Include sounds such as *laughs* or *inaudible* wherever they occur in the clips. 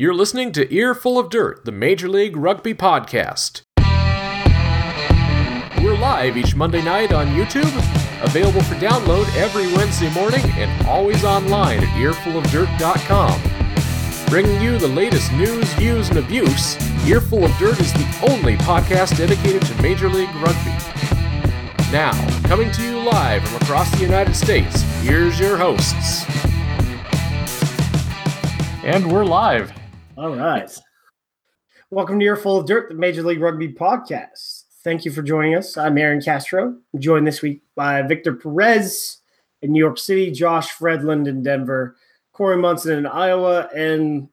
You're listening to Earful of Dirt, the Major League Rugby podcast. We're live each Monday night on YouTube, available for download every Wednesday morning, and always online at earfulofdirt.com. Bringing you the latest news, views, and abuse, Earful of Dirt is the only podcast dedicated to Major League Rugby. Now, coming to you live from across the United States, here's your hosts. And we're live. All right. Welcome to Earful of Dirt, the Major League Rugby podcast. Thank you for joining us. I'm Aaron Castro. I'm joined this week by Victor Perez in New York City, Josh Fredland in Denver, Corey Munson in Iowa, and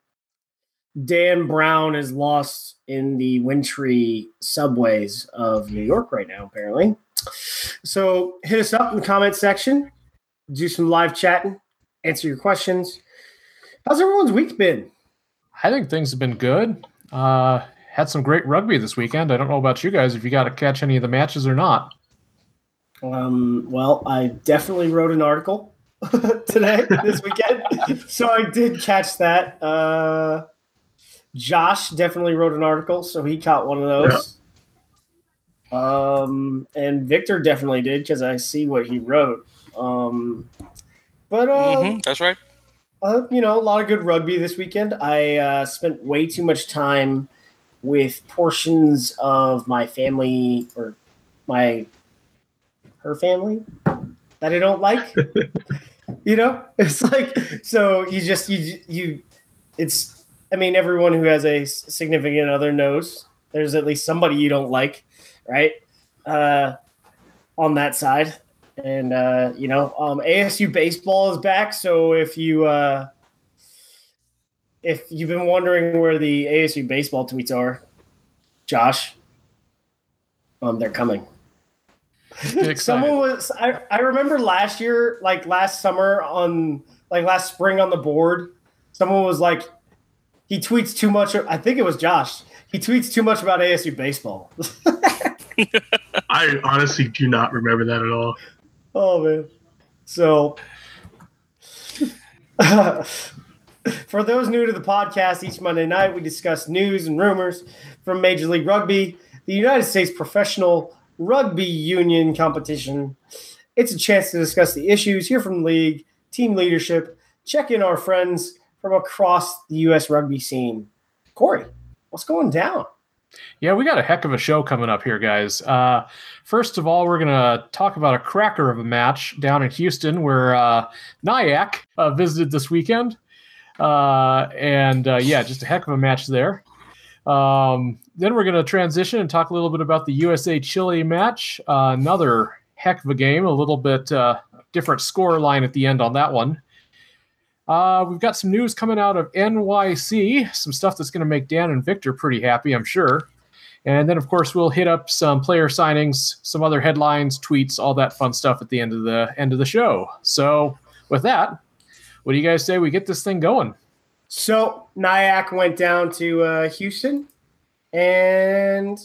Dan Brown is lost in the wintry subways of New York right now, apparently. So hit us up in the comment section, do some live chatting, answer your questions. How's everyone's week been? I think things have been good. Uh, had some great rugby this weekend. I don't know about you guys if you got to catch any of the matches or not. Um, well, I definitely wrote an article *laughs* today, this weekend. *laughs* so I did catch that. Uh, Josh definitely wrote an article, so he caught one of those. Yeah. Um, and Victor definitely did because I see what he wrote. Um, but uh, mm-hmm, that's right. Uh, you know, a lot of good rugby this weekend. I uh, spent way too much time with portions of my family or my her family that I don't like. *laughs* you know, it's like so you just you you it's I mean everyone who has a significant other knows there's at least somebody you don't like, right? Uh, on that side. And uh, you know, um, ASU baseball is back. So if you uh, if you've been wondering where the ASU baseball tweets are, Josh, um, they're coming. *laughs* Someone was I, I remember last year, like last summer on like last spring on the board, someone was like, he tweets too much. I think it was Josh. He tweets too much about ASU baseball. *laughs* *laughs* I honestly do not remember that at all. Oh man. So *laughs* for those new to the podcast, each Monday night we discuss news and rumors from Major League Rugby, the United States Professional Rugby Union competition. It's a chance to discuss the issues, hear from the league, team leadership, check in our friends from across the U.S. rugby scene. Corey, what's going down? Yeah, we got a heck of a show coming up here, guys. Uh, first of all, we're going to talk about a cracker of a match down in Houston where uh, Nyack uh, visited this weekend. Uh, and uh, yeah, just a heck of a match there. Um, then we're going to transition and talk a little bit about the USA Chile match. Uh, another heck of a game, a little bit different score line at the end on that one. Uh, we've got some news coming out of NYC, some stuff that's going to make Dan and Victor pretty happy, I'm sure. And then, of course, we'll hit up some player signings, some other headlines, tweets, all that fun stuff at the end of the end of the show. So, with that, what do you guys say we get this thing going? So, Nyack went down to uh, Houston, and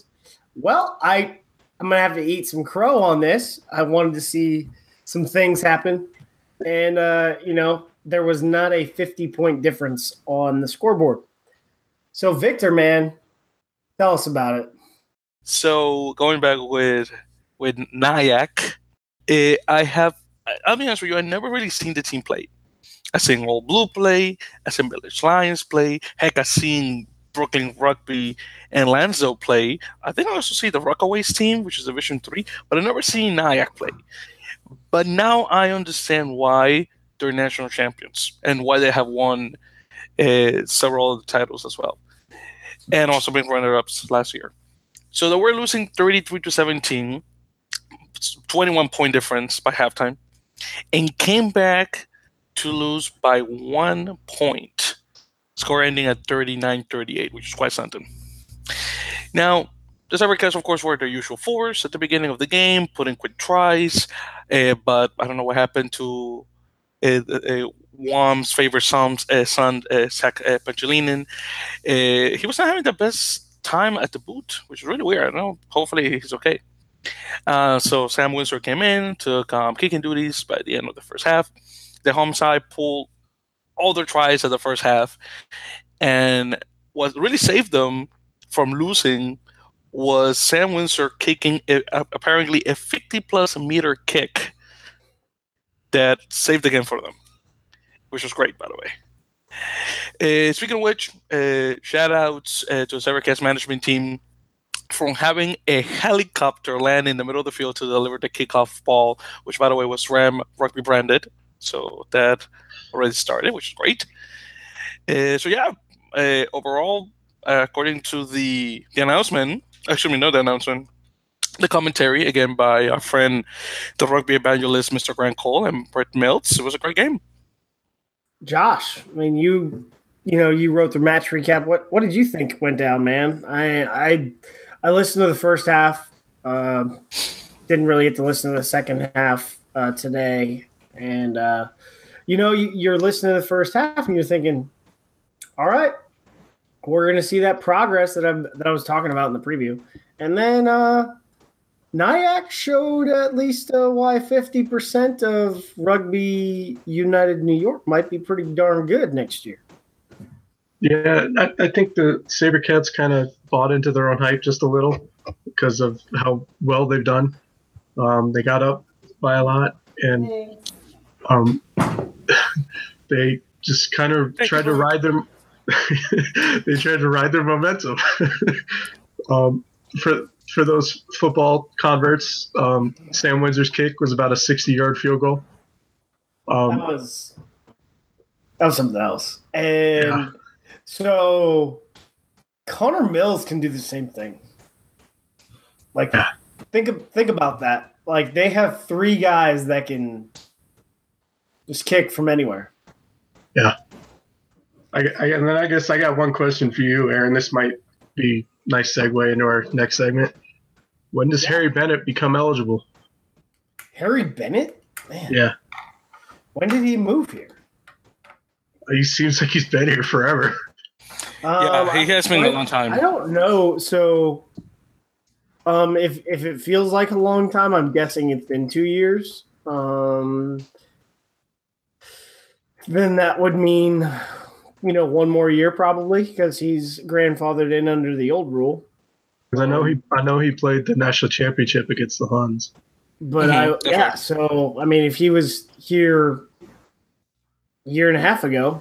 well, I I'm gonna have to eat some crow on this. I wanted to see some things happen, and uh, you know, there was not a 50 point difference on the scoreboard. So, Victor, man, tell us about it. So, going back with with Nyack, eh, I have, I'll be honest with you, I never really seen the team play. I've seen Old Blue play, I've seen Village Lions play, heck, I've seen Brooklyn Rugby and Lansdale play. I think I also see the Rockaways team, which is Division 3, but i never seen Nyack play. But now I understand why they're national champions and why they have won uh, several of the titles as well, and also been runner-ups last year. So they were losing 33 to 17, 21 point difference by halftime, and came back to lose by one point. Score ending at 39-38, which is quite something. Now, the Sabercats, of course, were their usual force at the beginning of the game, putting quick tries, uh, but I don't know what happened to Wam's favorite son's uh, son, Zach uh, he was not having the best time at the boot, which is really weird. I know. Hopefully, he's okay. Uh, so Sam Windsor came in, took um, kicking duties by the end of the first half. The home side pulled all their tries at the first half, And what really saved them from losing was Sam Windsor kicking a- apparently a 50 plus meter kick that saved the game for them, which was great, by the way. Uh, speaking of which, uh, shout outs uh, to the Sabercats management team from having a helicopter land in the middle of the field to deliver the kickoff ball, which, by the way, was Ram rugby branded. So that already started, which is great. Uh, so, yeah, uh, overall, uh, according to the, the announcement, actually, not the announcement, the commentary again by our friend, the rugby evangelist, Mr. Grant Cole and Brett Mills. It was a great game. Josh, I mean, you, you know, you wrote the match recap. What, what did you think went down, man? I, I, I listened to the first half. Um, didn't really get to listen to the second half uh, today, and uh, you know, you, you're listening to the first half and you're thinking, "All right, we're going to see that progress that I'm that I was talking about in the preview," and then uh, Nyack showed at least uh, why 50% of Rugby United New York might be pretty darn good next year. Yeah, I, I think the Sabercats kind of bought into their own hype just a little because of how well they've done. Um, they got up by a lot, and um, *laughs* they just kind of tried to ride them. *laughs* they tried to ride their momentum. *laughs* um, for for those football converts, um, Sam Windsor's kick was about a sixty-yard field goal. That Um, was that was something else. And Yeah. so Connor Mills can do the same thing. Like Yeah. think of, think about that. Like they have three guys that can just kick from anywhere. I, I, and then I guess I got one question for you, Aaron. This might be nice segue into our next segment. When does Harry Bennett become eligible? Harry Bennett? Man, Yeah, when did he move here? he seems like he's been here forever. Um, yeah, he has been I- a long time. I don't know. So, um, if if it feels like a long time, I'm guessing it's been two years. Um, then that would mean, you know, one more year probably because he's grandfathered in under the old rule. 'Cause I know he, I know he played the national championship against the Huns. But Mhm, I, that's yeah. So I mean, if he was here a year and a half ago,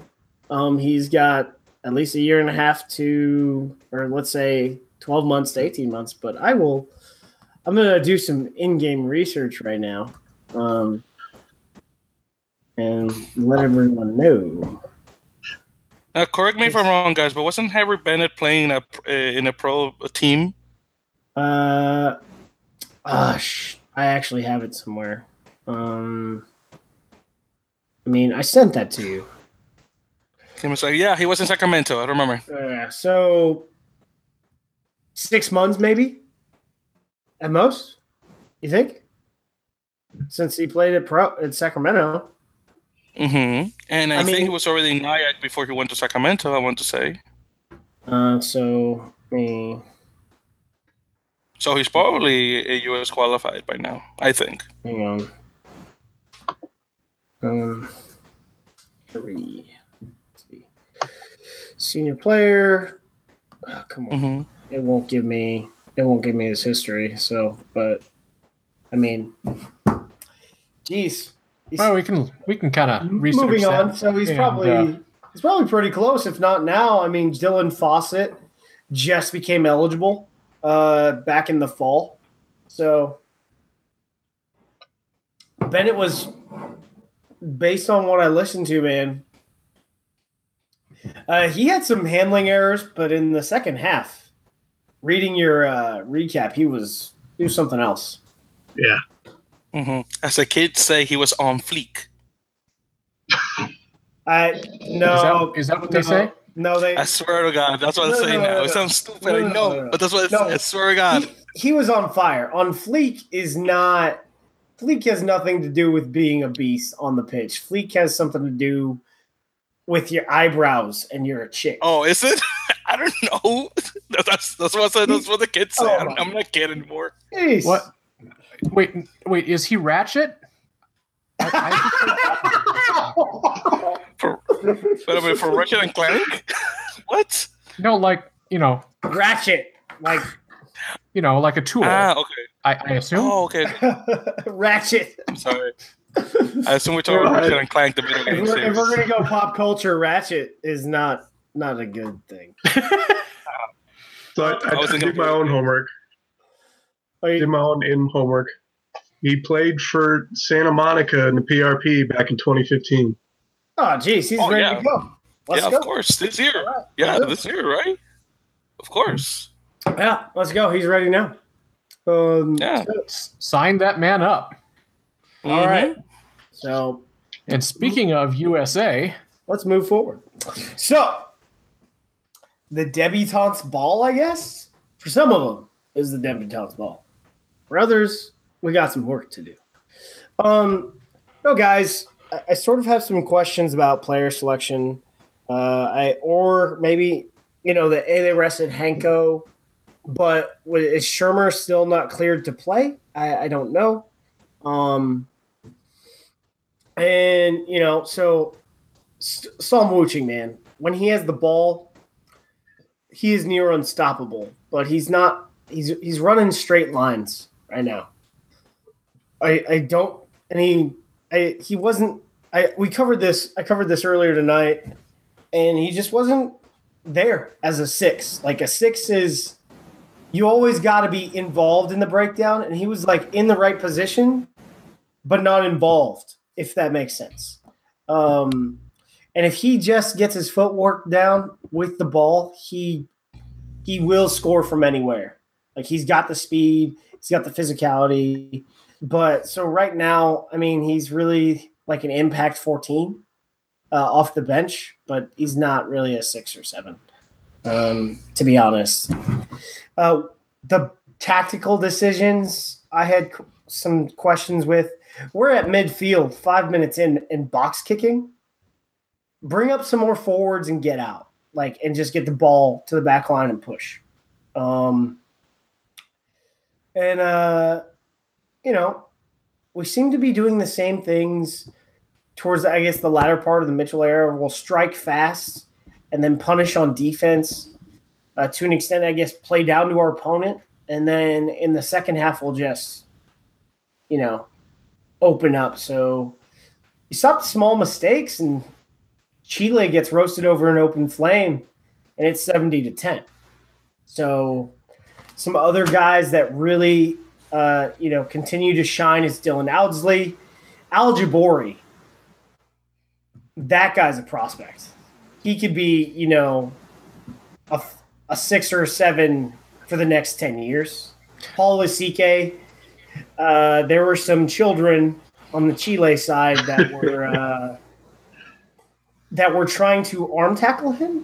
um, he's got at least a year and a half to, or let's say twelve months to eighteen months. But I will, I'm gonna do some in-game research right now, um, and let everyone know. Uh, correct me if I'm wrong, guys, but wasn't Harry Bennett playing a, uh, in a pro team? Uh, gosh, I actually have it somewhere. Um, I mean, I sent that to you. He was like, yeah, he was in Sacramento. I don't remember. Uh, so six months, maybe at most. You think? Since he played at pro at Sacramento. Hmm And I, I think mean- he was already in Nyack before he went to Sacramento. I want to say. Uh, so uh, So he's probably a U.S. qualified by now. I think. hang on. Um, three. Let's see. Senior player. Oh, come on. hmm It won't give me. It won't give me his history. So, but I mean, geez. He's- Well, we can we can kind of research moving that. on. So he's And, probably uh, he's probably pretty close, if not now. I mean, Dylan Fawcett just became eligible uh, back in the fall, so Bennett was based on what I listened to, man. Uh, he had some handling errors, but in the second half, reading your uh, recap, he was he was something else. Yeah, hmm As the kids say, he was on fleek. I Is no, that, is that what they say? No, they I swear to God, that's what No, I'm saying no, now. no, It sounds stupid, No, I know, no, no. but that's what No. I swear to God. he, he was on fire. On Fleek is not Fleek has nothing to do with being a beast on the pitch. Fleek has something to do with your eyebrows and you're a chick. Oh, is it? *laughs* I don't know. *laughs* That's that's what I said. That's what the kids say. Oh I am not a kid anymore. Jeez. What? Wait, wait. Is he Ratchet? I, *laughs* For, but I mean, for Ratchet and Clank. *laughs* What? No, like you know, Ratchet, like you know, like a tool. Ah, okay. I, I assume. Oh, okay. *laughs* Ratchet. I'm sorry. I assume we're talking about Ratchet and Clank, the video If we're, if we're gonna go pop culture, Ratchet is not not a good thing. So I, I I, was I did my own homework. Are Did you, my own in homework. He played for Santa Monica in the PRP back in 2015. oh, geez, he's Oh, ready yeah. to go. Let's yeah, go. of course. This year. All right, Yeah, let's go. this year, right? Of course. Yeah, let's go. He's ready now. Um, Yeah. S- Sign that man up. All right. Mhm. So And speaking of USA, let's move forward. So, the debutante's ball, I guess, for some of them, is the debutante's ball. For others, we got some work to do. Um, no, guys, I, I sort of have some questions about player selection. Uh, I or maybe you know the A they rested Hanko, but is Shermer still not cleared to play? I, I don't know. Um, and you know, so St- Psalm Wooching, man, when he has the ball, he is near unstoppable. But he's not. He's he's running straight lines right now. I I don't. And he I he wasn't. I we covered this. I covered this earlier tonight, and he just wasn't there as a six. Like a six is. You always got to be involved in the breakdown, and he was like in the right position, but not involved. If that makes sense. Um, and if he just gets his footwork down with the ball, he he will score from anywhere. Like he's got the speed, he's got the physicality. But so right now, I mean, he's really like an impact 14 uh, off the bench, but he's not really a six or seven, um, to be honest. Uh, the tactical decisions, I had c- some questions with. We're at midfield, five minutes in, and box kicking bring up some more forwards and get out, like, and just get the ball to the back line and push. Um, and uh, you know, we seem to be doing the same things towards, I guess, the latter part of the Mitchell era. We'll strike fast and then punish on defense uh, to an extent. I guess play down to our opponent, and then in the second half, we'll just, you know, open up. So you stop the small mistakes and Chile gets roasted over an open flame, and it's seventy to ten. So, some other guys that really, uh, you know, continue to shine is Dylan Audsley, Al Jabori. That guy's a prospect. He could be, you know, a, a six or a seven for the next ten years. Paul Lasike. Uh, there were some children on the Chile side that *laughs* were. Uh, that were trying to arm tackle him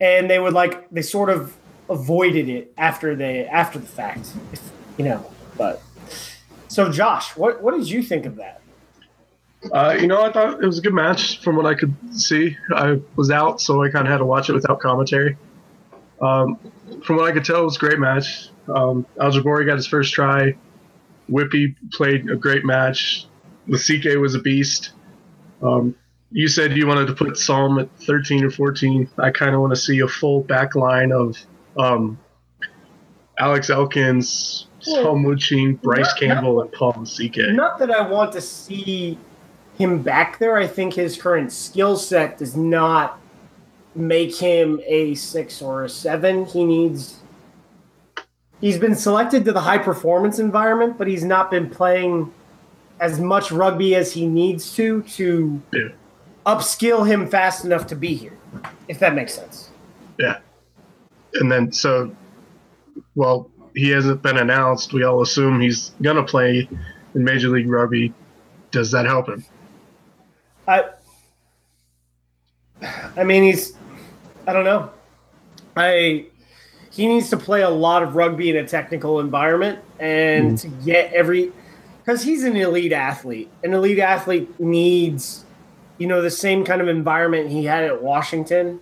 and they would like they sort of avoided it after they after the fact you know but so josh what what did you think of that Uh, you know, I thought it was a good match from what I could see. I was out, so I kind of had to watch it without commentary. Um, from what I could tell, it was a great match. Um, Al-Jiboori got his first try. Whippy played a great match. Lasike was a beast. Um, you said you wanted to put Psalm at 13 or 14. I kind of want to see a full back line of um, Alex Elkins, Well, Psalm Wooching, Bryce not- Campbell, and Paul Lasike. not that i want to see him back there i think his current skill set does not make him a six or a seven he needs he's been selected to the high performance environment but he's not been playing as much rugby as he needs to to Yeah. upskill him fast enough to be here if that makes sense and then so well he hasn't been announced we all assume he's gonna play in major league rugby does that help him I I mean he's I don't know. I he needs to play a lot of rugby in a technical environment and mm-hmm. to get every because he's an elite athlete. An elite athlete needs, you know, the same kind of environment he had at Washington.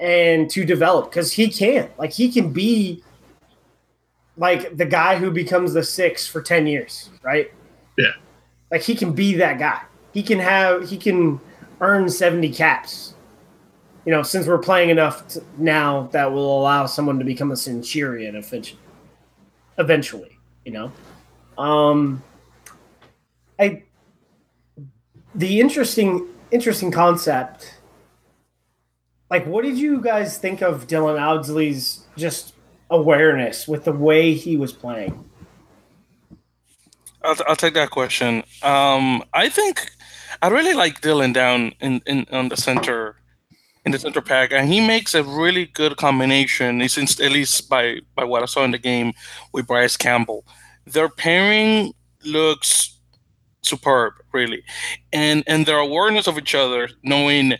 And to develop because he can. Like he can be like the guy who becomes the six for 10 years, right? Yeah. Like he can be that guy. He can have he can earn 70 caps you know, since we're playing enough to, now that will allow someone to become a Centurion eventually. Eventually, you know, um, I the interesting interesting concept. Like, what did you guys think of Dylan Audsley's just awareness with the way he was playing? I'll, I'll take that question. Um, I think I really like Dylan down in, in on the center in the center pack, and he makes a really good combination. At least by by what I saw in the game with Bryce Campbell. Their pairing looks superb, really, and and their awareness of each other, knowing,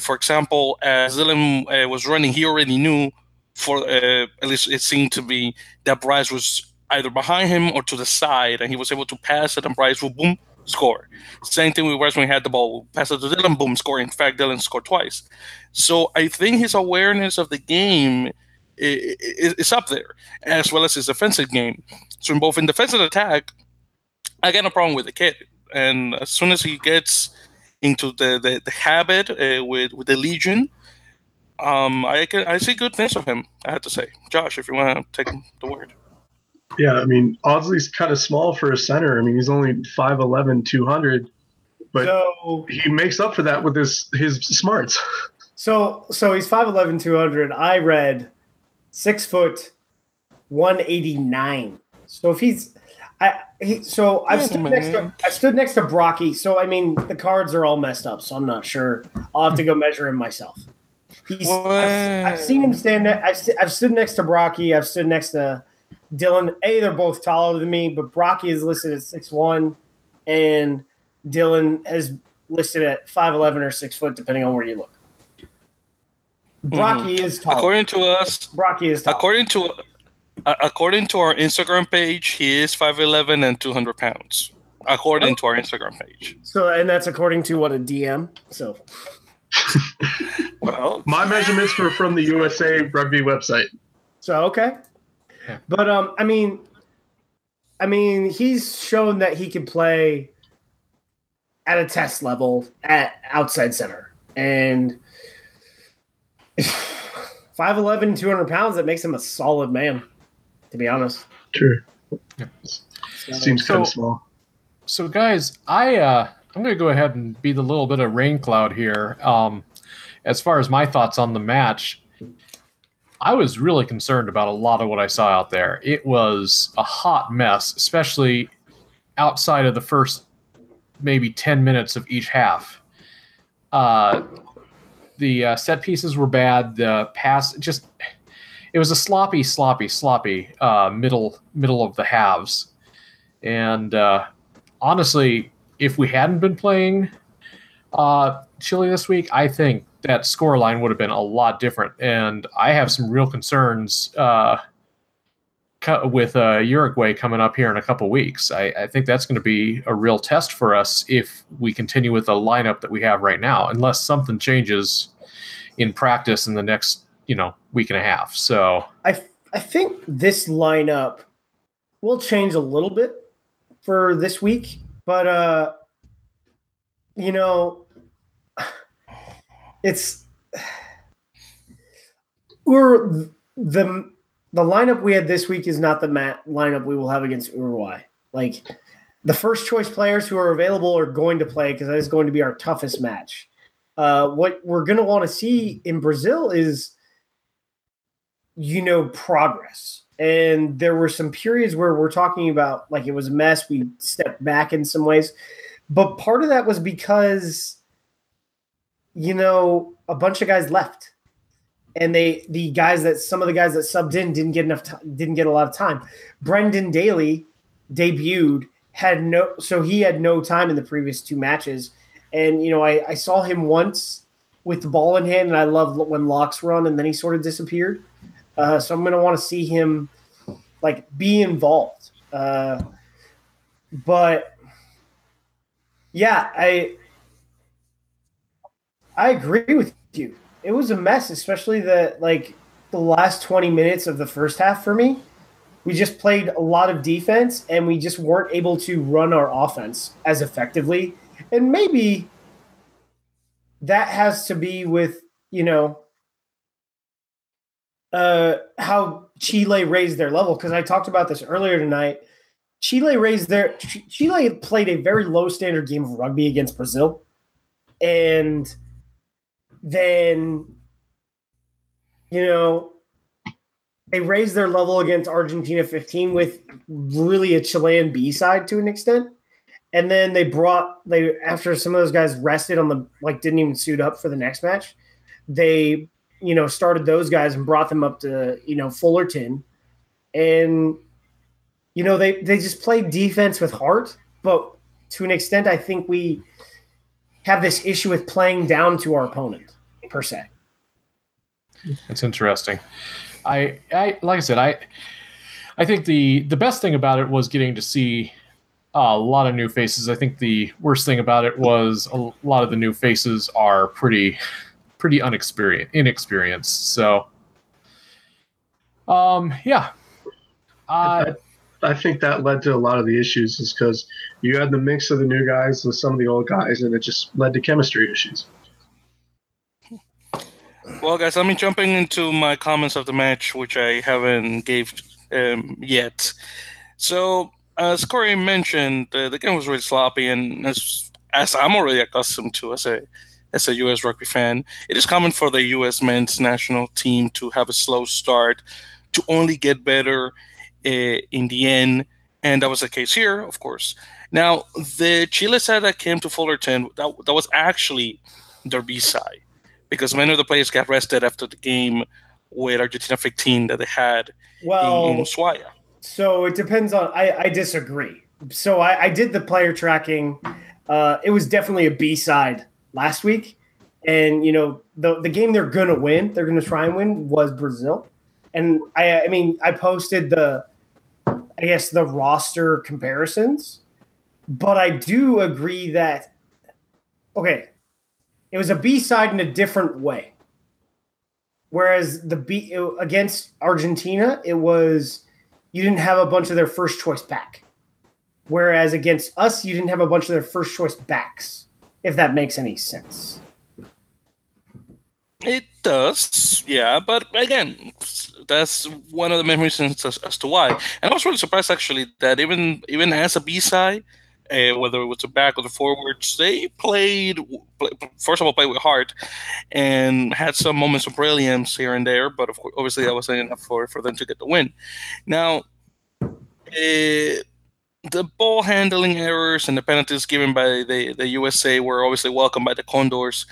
for example, as Dylan uh, was running, he already knew for uh, at least it seemed to be that Bryce was either behind him or to the side, and he was able to pass it, and Bryce will boom score. Same thing with Bryce when he had the ball, pass it to Dylan, boom, score. In fact, Dylan scored twice. So I think his awareness of the game is, up there, as well as his defensive game. So in both in defense and attack, I got no problem with the kid. And as soon as he gets into the the, the habit uh, with with the Legion, um, I can I see good things of him. I have to say, Josh, if you want to take the word. Yeah, I mean, Audsley's kind of small for a center. I mean, he's only 5'11", 200, but So he makes up for that with his his smarts. *laughs* So so he's 5'11", 200. I read six foot, one eighty nine. So if he's, I he so I've stood next to. I stood next to Brocky. So I mean the cards are all messed up. So I'm not sure. I'll have to go measure him myself. He's I've, I've seen him stand. I've I've stood next to Brocky. I've stood next to Dylan. A they're both taller than me, but Brocky is listed at six one, and Dylan is listed at five eleven or six foot, depending on where you look. Brocky hmm. is tall. According to us, Brocky is tall. according to according to our Instagram page, he is 5'11 and 200 pounds. According to our Instagram page. so, and that's according to what a DM. So, Well, *laughs* My measurements were from the USA Rugby website. so okay. But um, I mean, I mean, he's shown that he can play at a test level at outside center, and *sighs* 5'11", 200 pounds. That makes him a solid man. To be honest. True. So- Seems kind of So- small. So, guys, I uh, I'm going to go ahead and be the little bit of rain cloud here. Um, as far as my thoughts on the match, I was really concerned about a lot of what I saw out there. It was a hot mess, especially outside of the first maybe 10 minutes of each half. Uh, the uh, set pieces were bad. The pass just it was a sloppy, sloppy, sloppy uh, middle middle of the halves, and uh, honestly, if we hadn't been playing uh, Chile this week, I think that score line would have been a lot different. And I have some real concerns uh, with uh, Uruguay coming up here in a couple weeks. I, I think that's going to be a real test for us if we continue with the lineup that we have right now, unless something changes in practice in the next you know week and a half. So I I think this lineup will change a little bit for this week, but uh you know *sighs* it's *sighs* we're the the lineup we had this week is not the mat lineup we will have against Uruguay. Like the first choice players who are available are going to play because that is going to be our toughest match. Uh, what we're going to want to see in Brazil is you know progress. And there were some periods where we're talking about like it was a mess we stepped back in some ways. But part of that was because you know a bunch of guys left. And they the guys that some of the guys that subbed in didn't get enough time didn't get a lot of time. Brendan daly debuted had no so he had no time in the previous two matches. And you know i, I saw him once with the ball in hand and i love when locks run and then he sort of disappeared uh, so I'm going to want to see him like be involved. Uh, but yeah, I I agree with you. It was a mess, especially the like the last 20 minutes of the first half for me. We just played a lot of defense and we just weren't able to run our offense as effectively. And maybe that has to be with you know, uh, how Chile raised their level because I talked about this earlier tonight. Chile raised their Chile played a very low standard game of rugby against Brazil, and then you know they raised their level against Argentina 15 with really a Chilean B side to an extent. And then they brought they after some of those guys rested on the like didn't even suit up for the next match, they you know started those guys and brought them up to you know Fullerton, and you know they they just played defense with heart, but to an extent I think we have this issue with playing down to our opponent per se. It's interesting. I, I like I said, I I think the the best thing about it was getting to see uh, a lot of new faces. I think the worst thing about it was a lot of the new faces are pretty pretty unexperienced, inexperienced. So, um, yeah. Uh, I, I think that led to a lot of the issues, is because you had the mix of the new guys with some of the old guys, and it just led to chemistry issues. Well, guys, let me jumping into my comments of the match, which I haven't gave um, yet. So, as Corey mentioned, uh, the game was really sloppy, and as as I'm already accustomed to as a as a U.S. rugby fan, it is common for the U.S. men's national team to have a slow start, to only get better uh, in the end, and that was the case here, of course. Now, the Chile side that came to Fullerton, that, that was actually their B side because many of the players got rested after the game with Argentina 15 that they had well, in, in Ushuaia. So it depends on. I, I disagree. So I, I did the player tracking. Uh, it was definitely a B side last week, and you know the the game they're gonna win, they're gonna try and win was Brazil, and I I mean I posted the I guess the roster comparisons, but I do agree that okay, it was a B side in a different way. Whereas the B against Argentina, it was you didn't have a bunch of their first choice back. Whereas against us, you didn't have a bunch of their first choice backs, if that makes any sense. It does, yeah, but again, that's one of the main reasons as, as to why. And I was really surprised actually that even even as a B side, uh, whether it was the back or the forwards, they played, play, first of all, played with heart and had some moments of brilliance here and there, but of course, obviously that wasn't enough for, for them to get the win. Now, uh, the ball handling errors and the penalties given by the, the USA were obviously welcomed by the Condors.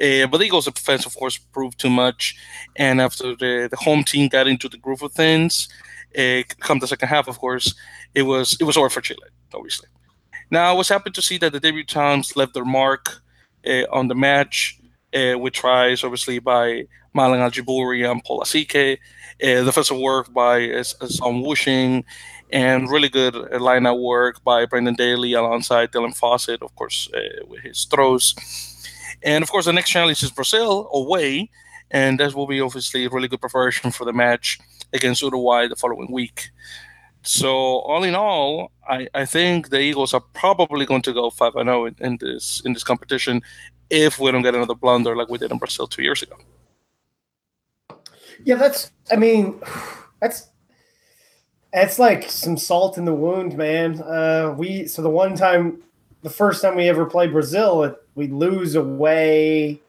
Uh, but the Eagles' defense, of course, proved too much. And after the, the home team got into the groove of things, uh, come the second half, of course, it was it was over for Chile, obviously. Now, I was happy to see that the debutants left their mark uh, on the match with tries, obviously, by Malon Al-Jiboori and Paul uh, defensive work by uh, Psalm Wooching, and really good line-out work by Brendan Daly alongside Dylan Fawcett, of course, uh, with his throws. And, of course, the next challenge is Brazil away, and that will be obviously a really good preparation for the match against Uruguay the following week. So all in all, I, I think the Eagles are probably going to go five and zero oh in this in this competition if we don't get another blunder like we did in Brazil two years ago. Yeah, that's. I mean, *sighs* that's it's like some salt in the wound, man. Uh, we so the one time, the first time we ever played Brazil, it, we lose away,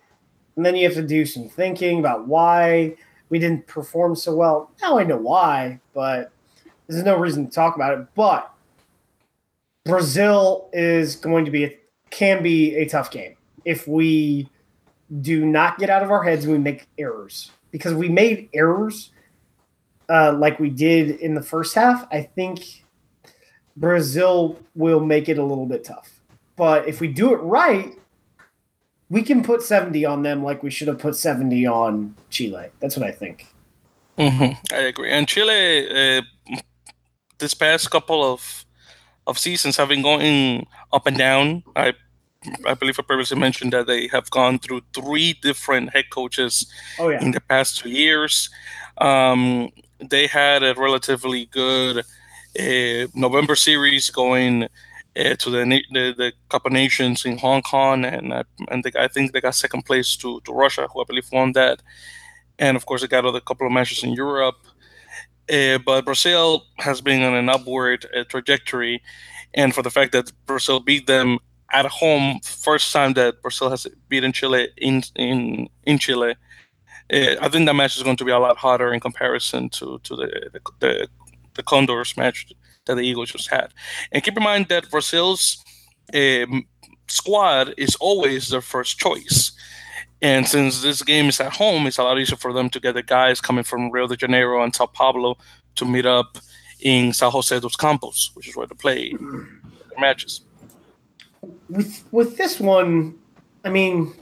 and then you have to do some thinking about why we didn't perform so well. Now I know why, but there's no reason to talk about it, but Brazil is going to be a, can be a tough game if we do not get out of our heads and we make errors because we made errors uh, like we did in the first half. I think Brazil will make it a little bit tough, but if we do it right, we can put 70 on them like we should have put 70 on Chile. That's what I think. Mm-hmm. I agree. And Chile uh, this past couple of of seasons have been going up and down. I I believe I previously mentioned that they have gone through three different head coaches oh, yeah. in the past two years. Um, they had a relatively good uh, November series going uh, to the, the the Cup of Nations in Hong Kong, and and they, I think they got second place to to Russia, who I believe won that, and of course they got a couple of matches in Europe. Uh, but Brazil has been on an upward uh, trajectory, and for the fact that Brazil beat them at home, first time that Brazil has beaten Chile in in in Chile, uh, I think that match is going to be a lot harder in comparison to to the the, the, the Condors match that the Eagles just had. And keep in mind that Brazil's um, squad is always their first choice. And since this game is at home, it's a lot easier for them to get the guys coming from Rio de Janeiro and Sao Paulo to meet up in San Jose dos Campos, which is where they play their matches. With with this one, I mean,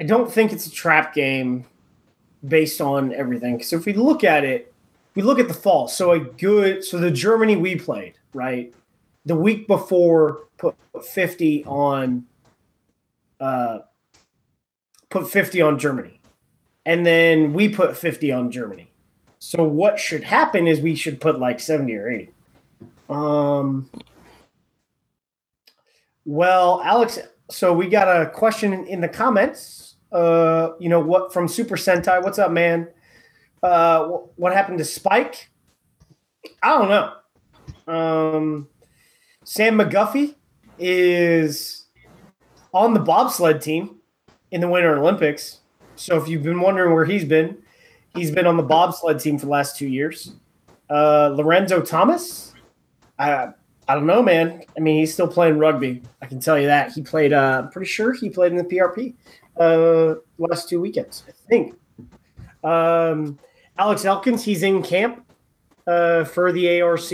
I don't think it's a trap game based on everything. So if we look at it, we look at the fall. So a good so the Germany we played, right? The week before put 50 on uh put 50 on Germany. And then we put 50 on Germany. So what should happen is we should put like 70 or 80. Um well, Alex, so we got a question in the comments. Uh, you know what from Super Sentai? What's up, man? Uh, what happened to Spike? I don't know. Um, Sam McGuffie is on the bobsled team in the Winter Olympics. So if you've been wondering where he's been, he's been on the bobsled team for the last two years. Uh, Lorenzo Thomas, I I don't know, man. I mean, he's still playing rugby. I can tell you that he played. Uh, I'm pretty sure he played in the PRP uh, last two weekends. I think. Um, Alex Elkins, he's in camp uh, for the ARC.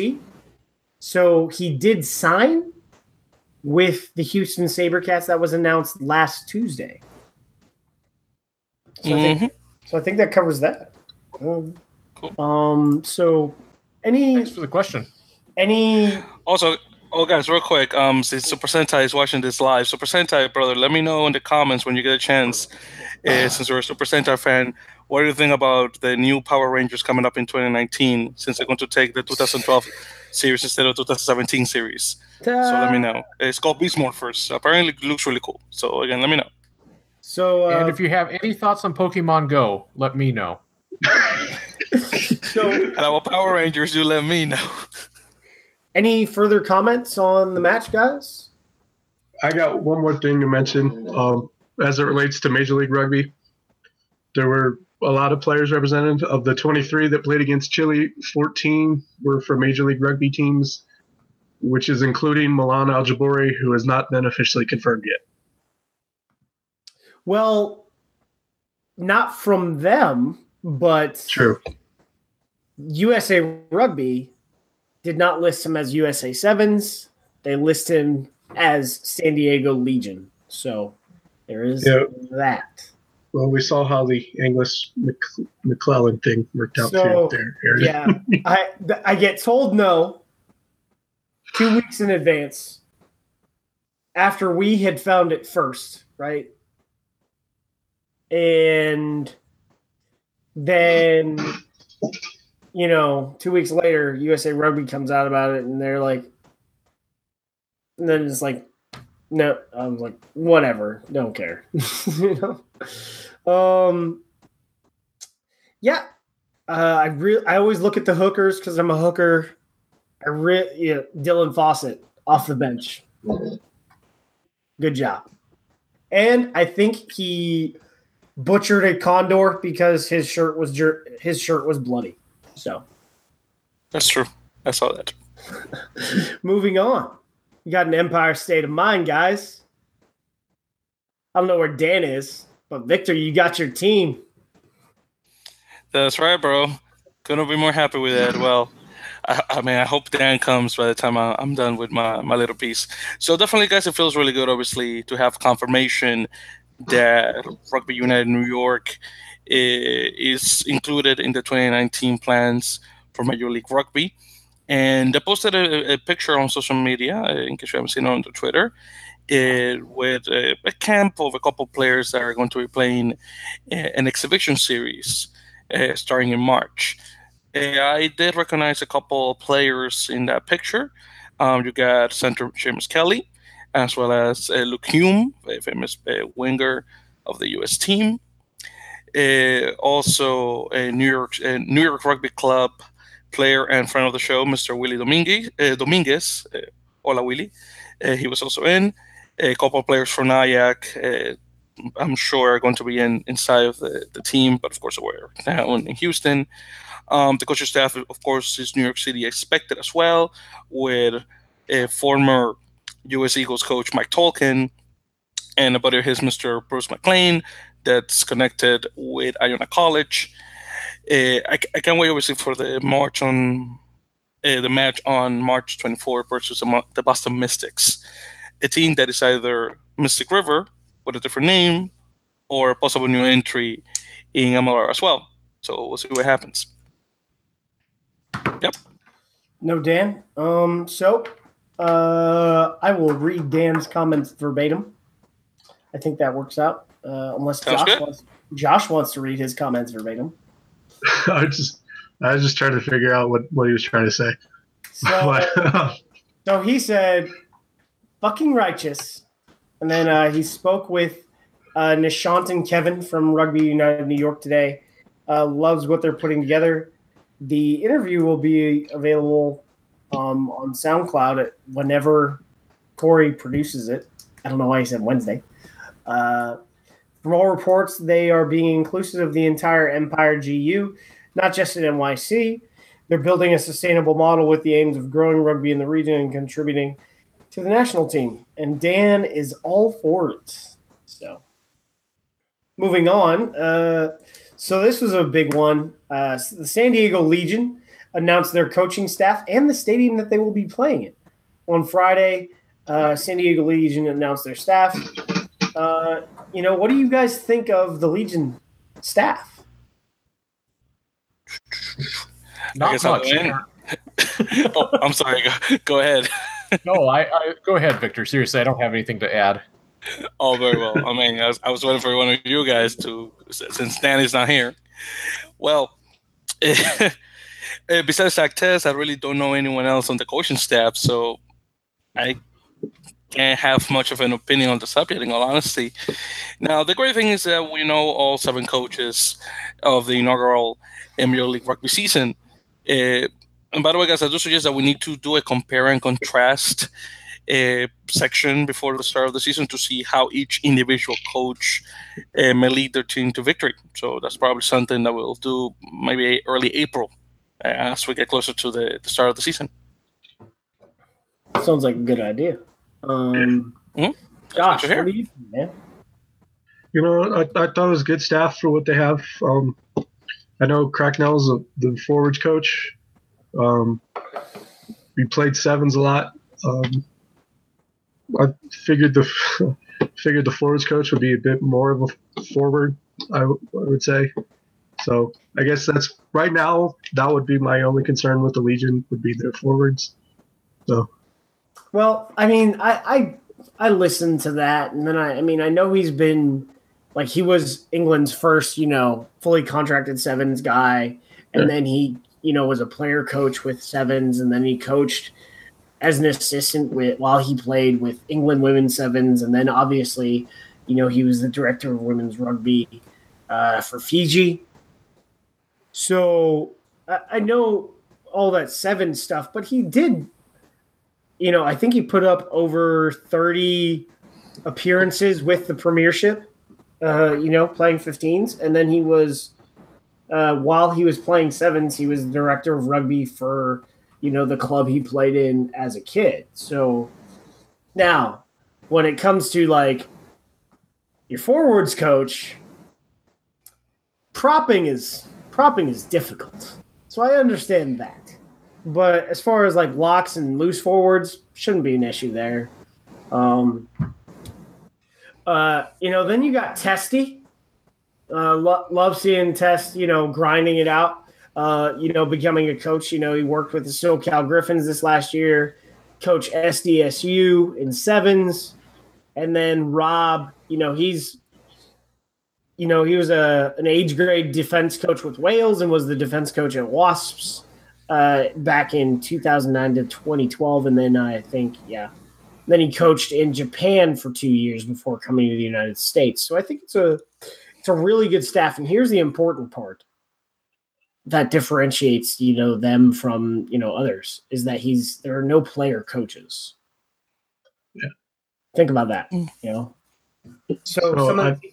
So he did sign with the Houston Sabercats. That was announced last Tuesday. So, mm-hmm. I, think, mm-hmm. so I think that covers that. Um, cool. um so any Thanks for the question. Any also Oh, guys, real quick. Um, since Super Sentai is watching this live, Super Sentai brother, let me know in the comments when you get a chance. Uh, since you're a Super Sentai fan, what do you think about the new Power Rangers coming up in 2019? Since they're going to take the 2012 series instead of 2017 series. Ta- so let me know. It's called Beast Morphers. Apparently, it looks really cool. So again, let me know. So, uh, and if you have any thoughts on Pokemon Go, let me know. *laughs* so, *laughs* and our Power Rangers, you let me know. Any further comments on the match, guys? I got one more thing to mention um, as it relates to Major League Rugby. There were a lot of players represented. Of the 23 that played against Chile, 14 were from Major League Rugby teams, which is including Malon Al-Jiboori, who has not been officially confirmed yet. Well, not from them, but true. USA Rugby did not list him as USA Sevens. They list him as San Diego Legion. So there is yep. that. Well, we saw how the Angus Mc- MacLellan thing worked out so, there. yeah, I I get told no two weeks in advance after we had found it first, right? And then you know, two weeks later, USA Rugby comes out about it, and they're like, and then it's like, no, I'm like, whatever, don't care, *laughs* you know. Um, yeah, uh, I really, I always look at the hookers because I'm a hooker. I really, yeah, Dylan Fawcett off the bench, good job, and I think he butchered a condor because his shirt was jer- his shirt was bloody. So that's true. I saw that. *laughs* Moving on. You got an Empire State of Mind, guys. I don't know where Dan is, but Victor, you got your team. That's right, bro. Couldn't be more happy with that. Well, I, I, mean, I hope Dan comes by the time I, am done with my, my little piece. So definitely, guys, it feels really good, obviously, to have confirmation that Rugby United New York is included in the 2019 plans for Major League Rugby. And I posted a, a picture on social media, uh, in case you haven't seen it on Twitter, uh, with a, a, camp of a couple players that are going to be playing an exhibition series uh, starting in March. Uh, I did recognize a couple players in that picture. Um, you got center James Kelly, as well as Luke Hume, a famous winger of the U.S. team. Uh, also, a New York New York Rugby Club player and friend of the show, Mr. Willie Dominguez. Dominguez hola Willie. he was also in. A couple of players from Nyack. I'm sure are going to be in inside of the, the team, but of course we're now in Houston. Um, the coaching staff, of course, is New York City expected as well, with a former U.S. Eagles coach Mike Tolkin and a buddy of his, Mr. Bruce McLean, that's connected with Iona College. Uh, I, I, can't wait, obviously, for the march on uh, the match on March 24 versus the, Boston Mystics, a team that is either Mystic River with a different name or a possible new entry in MLR as well. So we'll see what happens. Yep. No, Dan. Um, so uh, I will read Dan's comments verbatim. I think that works out. Uh, unless Josh wants, Josh wants to read his comments verbatim. *laughs* I just I was just trying to figure out what, what he was trying to say. So, *laughs* so he said, "Fucking righteous," and then uh, he spoke with uh, Nishant and Kevin from Rugby United New York today. Uh, loves what they're putting together. The interview will be available um, on SoundCloud whenever Corey produces it. I don't know why he said Wednesday. Uh, from all reports, they are being inclusive of the entire Empire GU, not just in NYC. They're building a sustainable model with the aims of growing rugby in the region and contributing to the national team. And Dan is all for it. So, moving on. Uh, so, this was a big one. Uh, the San Diego Legion announced their coaching staff and the stadium that they will be playing in. On Friday, uh, San Diego Legion announced their staff. Uh, you know, what do you guys think of the Legion staff? Not much. *laughs* oh, I'm sorry. Go, go ahead. *laughs* no, I, I, go ahead, Victor. Seriously, I don't have anything to add. Oh, very well. I mean, I was, I was waiting for one of you guys to, since Danny's not here. Well, *laughs* eh, besides Zach Test, I really don't know anyone else on the coaching staff, so I can't have much of an opinion on the subject, in all honesty. Now, the great thing is that we know all seven coaches of the inaugural Major League Rugby season. Uh, and by the way, guys, I do suggest that we need to do a compare and contrast uh, section before the start of the season to see how each individual coach uh, may lead their team to victory. So that's probably something that we'll do maybe early April as we get closer to the, the start of the season. Sounds like a good idea. Um, mm-hmm. Josh, what do you think, man? You know, I, I thought it was good staff for what they have. Um, I know Cracknell's a, the forwards coach. Um, we played sevens a lot. Um, I figured the *laughs* figured the forwards coach would be a bit more of a forward. I, w- I would say. So I guess that's right now. That would be my only concern with the Legion would be their forwards. So, well, I mean, I I, I listened to that, and then I I mean I know he's been like he was England's first you know fully contracted sevens guy, and yeah. then he you know was a player coach with sevens, and then he coached as an assistant with while he played with England women's sevens, and then obviously you know he was the director of women's rugby uh, for Fiji so I, I know all that seven stuff, but he did, you know, I think he put up over 30 appearances with the premiership, uh, you know, playing 15s. And then he was, uh, while he was playing sevens, he was director of rugby for, you know, the club he played in as a kid. So now, when it comes to like your forwards coach, propping is propping is difficult. So I understand that. But as far as like locks and loose forwards, shouldn't be an issue there. Um, uh, you know, then you got Testy. Uh, lo- love seeing Test, you know, grinding it out. Uh, you know, becoming a coach. You know, he worked with the SoCal Griffins this last year, coach SDSU in sevens, and then Rob. You know, he's you know, he was a an age grade defense coach with Wales and was the defense coach at Wasps. Uh, back in 2009 to 2012, and then I think yeah, then he coached in Japan for two years before coming to the United States. So I think it's a it's a really good staff. And here's the important part that differentiates you know them from you know others is that he's there are no player coaches. Yeah. Think about that. Mm. You know, so, So some, of the,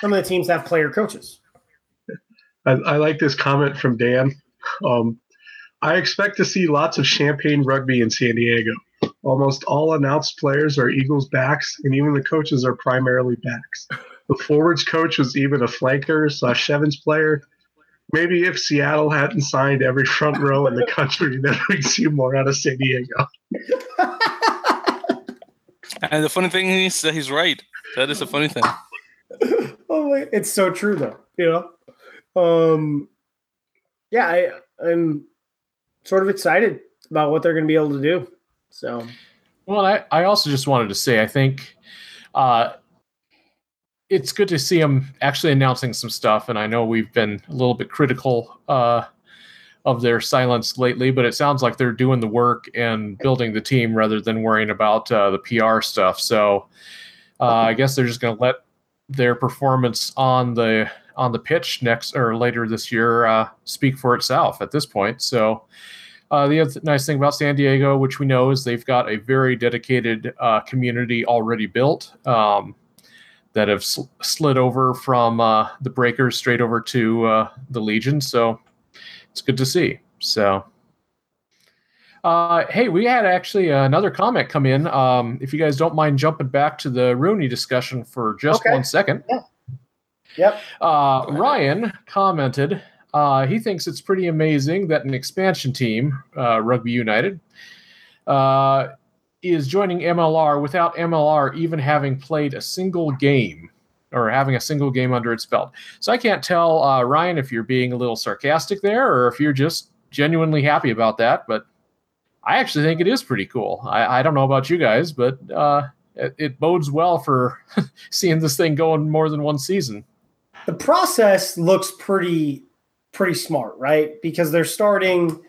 some of the teams have player coaches. I, I like this comment from Dan. Um, I expect to see lots of champagne rugby in San Diego. Almost all announced players are Eagles backs, and even the coaches are primarily backs. The forwards coach was even a flanker slash sevens player. Maybe if Seattle hadn't signed every front row in the country, *laughs* then we'd see more out of San Diego. And the funny thing is that he's right. That is a funny thing. oh my, it's so true though you know um yeah i i'm sort of excited about what they're going to be able to do so Well, I, I also just wanted to say, I think uh, it's good to see them actually announcing some stuff. And I know we've been a little bit critical uh, of their silence lately, but it sounds like they're doing the work and building the team rather than worrying about uh, the PR stuff. So uh, I guess they're just going to let their performance on the on the pitch next or later this year uh, speak for itself at this point. So. Uh, the other nice thing about San Diego, which we know, is they've got a very dedicated uh, community already built um, that have sl- slid over from uh, the Breakers straight over to uh, the Legion. So it's good to see. So, uh, hey, we had actually another comment come in. Um, if you guys don't mind jumping back to the RUNY discussion for just Okay. one second. Yep Uh, Ryan commented uh, he thinks it's pretty amazing that an expansion team, uh, Rugby United, uh, is joining MLR without MLR even having played a single game or having a single game under its belt. So I can't tell, uh, Ryan, if you're being a little sarcastic there or if you're just genuinely happy about that. But I actually think it is pretty cool. I, I don't know about you guys, but uh, it, it bodes well for *laughs* seeing this thing go in more than one season. The process looks pretty pretty smart right? Because they're starting